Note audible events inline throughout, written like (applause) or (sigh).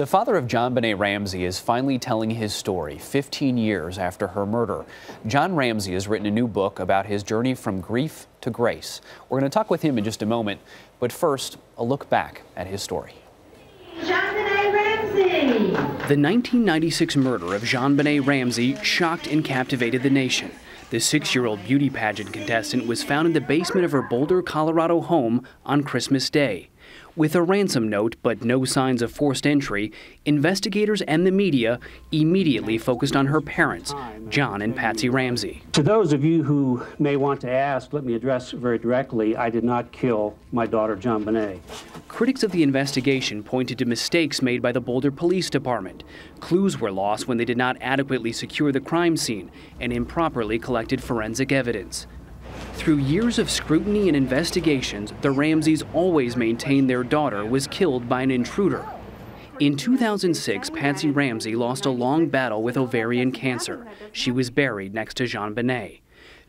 The father of JonBenét Ramsey is finally telling his story 15 years after her murder. John Ramsey has written a new book about his journey from grief to grace. We're going to talk with him in just a moment, but first, a look back at his story. JonBenét Ramsey! The 1996 murder of JonBenét Ramsey shocked and captivated the nation. The six year old beauty pageant contestant was found in the basement of her Boulder, Colorado home on Christmas Day. With a ransom note but no signs of forced entry, investigators and the media immediately focused on her parents, John and Patsy Ramsey. To those of you who may want to ask, let me address very directly I did not kill my daughter, JonBenét. Critics of the investigation pointed to mistakes made by the Boulder Police Department. Clues were lost when they did not adequately secure the crime scene and improperly collected forensic evidence. Through years of scrutiny and investigations, the Ramseys always maintained their daughter was killed by an intruder. In 2006, Patsy Ramsey lost a long battle with ovarian cancer. She was buried next to JonBenét.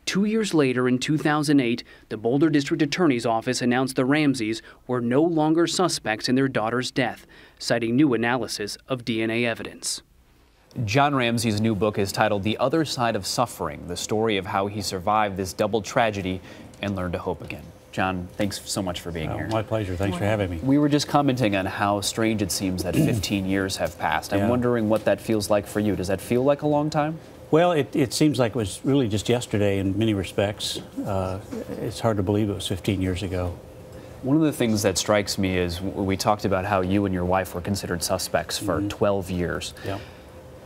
Two years later, in 2008, the Boulder District Attorney's Office announced the Ramseys were no longer suspects in their daughter's death, citing new analysis of DNA evidence. John Ramsey's new book is titled The Other Side of Suffering, the story of how he survived this double tragedy and learned to hope again. John, thanks so much for being oh, here. My pleasure. Thanks for having me. We were just commenting on how strange it seems that (clears throat) 15 years have passed. I'm yeah. wondering what that feels like for you. Does that feel like a long time? Well, it, it seems like it was really just yesterday in many respects. Uh, it's hard to believe it was 15 years ago. One of the things that strikes me is we talked about how you and your wife were considered suspects for mm -hmm. 12 years. Yeah.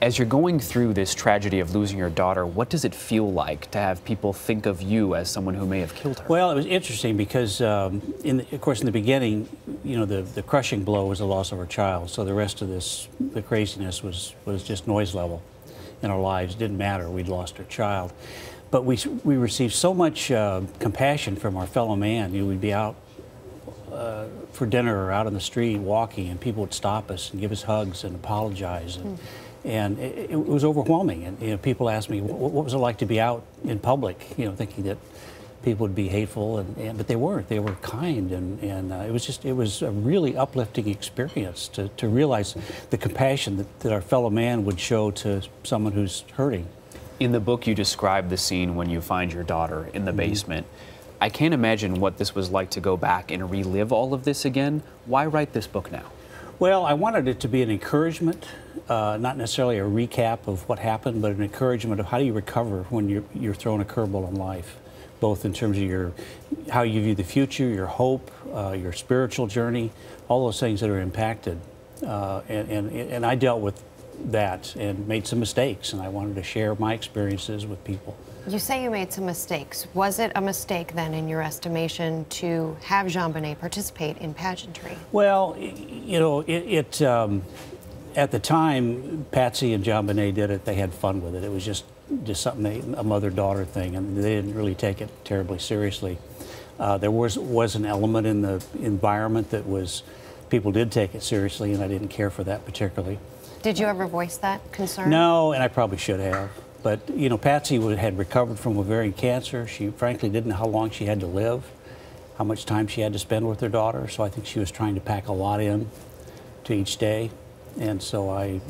As you're going through this tragedy of losing your daughter, what does it feel like to have people think of you as someone who may have killed her? Well, it was interesting because, um, the, of course, in the beginning, you know, the, the crushing blow was the loss of our child. So the rest of this, the craziness was, was just noise level in our lives. It didn't matter. We'd lost our child. But we, we received so much uh, compassion from our fellow man. You know, we'd be out uh, for dinner or out on the street walking, and people would stop us and give us hugs and apologize. And, mm and it, it, was overwhelming. And you know, people asked me, what, what, was it like to be out in public? You know, thinking that people would be hateful, and, and but they weren't. They were kind, and and uh, it was just it was a really uplifting experience to to realize the compassion that, that our fellow man would show to someone who's hurting. In the book, you describe the scene when you find your daughter in the mm -hmm. basement. I can't imagine what this was like to go back and relive all of this again. Why write this book now? Well, I wanted it to be an encouragement, uh, not necessarily a recap of what happened, but an encouragement of how do you recover when you're, you're thrown a curveball in life, both in terms of your how you view the future, your hope, uh, your spiritual journey, all those things that are impacted. Uh, and, and, and I dealt with that and made some mistakes, and I wanted to share my experiences with people. You say you made some mistakes. Was it a mistake then, in your estimation, to have JonBenét participate in pageantry? Well, you know, it, it um, at the time, Patsy and JonBenét did it. They had fun with it. It was just just something they, a mother-daughter thing, and they didn't really take it terribly seriously. Uh, there was was an element in the environment that was people did take it seriously, and I didn't care for that particularly. Did you ever voice that concern? No, and I probably should have. But, you know, Patsy had recovered from ovarian cancer. She frankly didn't know how long she had to live, how much time she had to spend with her daughter. So I think she was trying to pack a lot in to each day. And so I,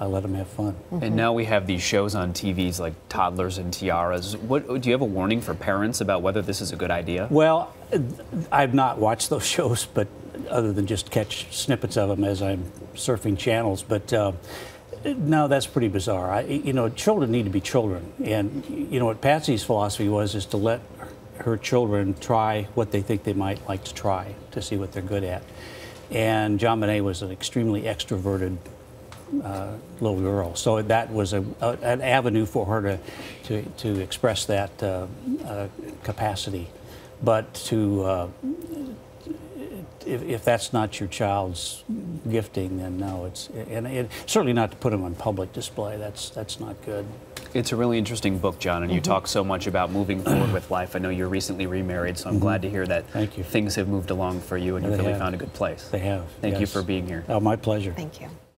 I let them have fun. Mm -hmm. And now we have these shows on TVs like Toddlers and Tiaras. What, do you have a warning for parents about whether this is a good idea? Well, I've not watched those (laughs) shows, but other than just catch snippets of them as I'm surfing channels. But uh, no, that's pretty bizarre. I, you know, children need to be children, and you know what Patsy's philosophy was is to let her children try what they think they might like to try to see what they're good at. And JonBenét was an extremely extroverted uh, little girl, so that was a, a, an avenue for her to to, to express that uh, uh capacity. But to uh, if, if that's not your child's gifting, then no, it's and it, certainly not to put them on public display. That's that's not good. It's a really interesting book, John, and you mm -hmm. talk so much about moving forward with life. I know you're recently remarried, so I'm mm -hmm. glad to hear that Thank you. things have moved along for you and you've really have. found a good place. They have. Thank yes. you for being here. Oh, my pleasure. Thank you.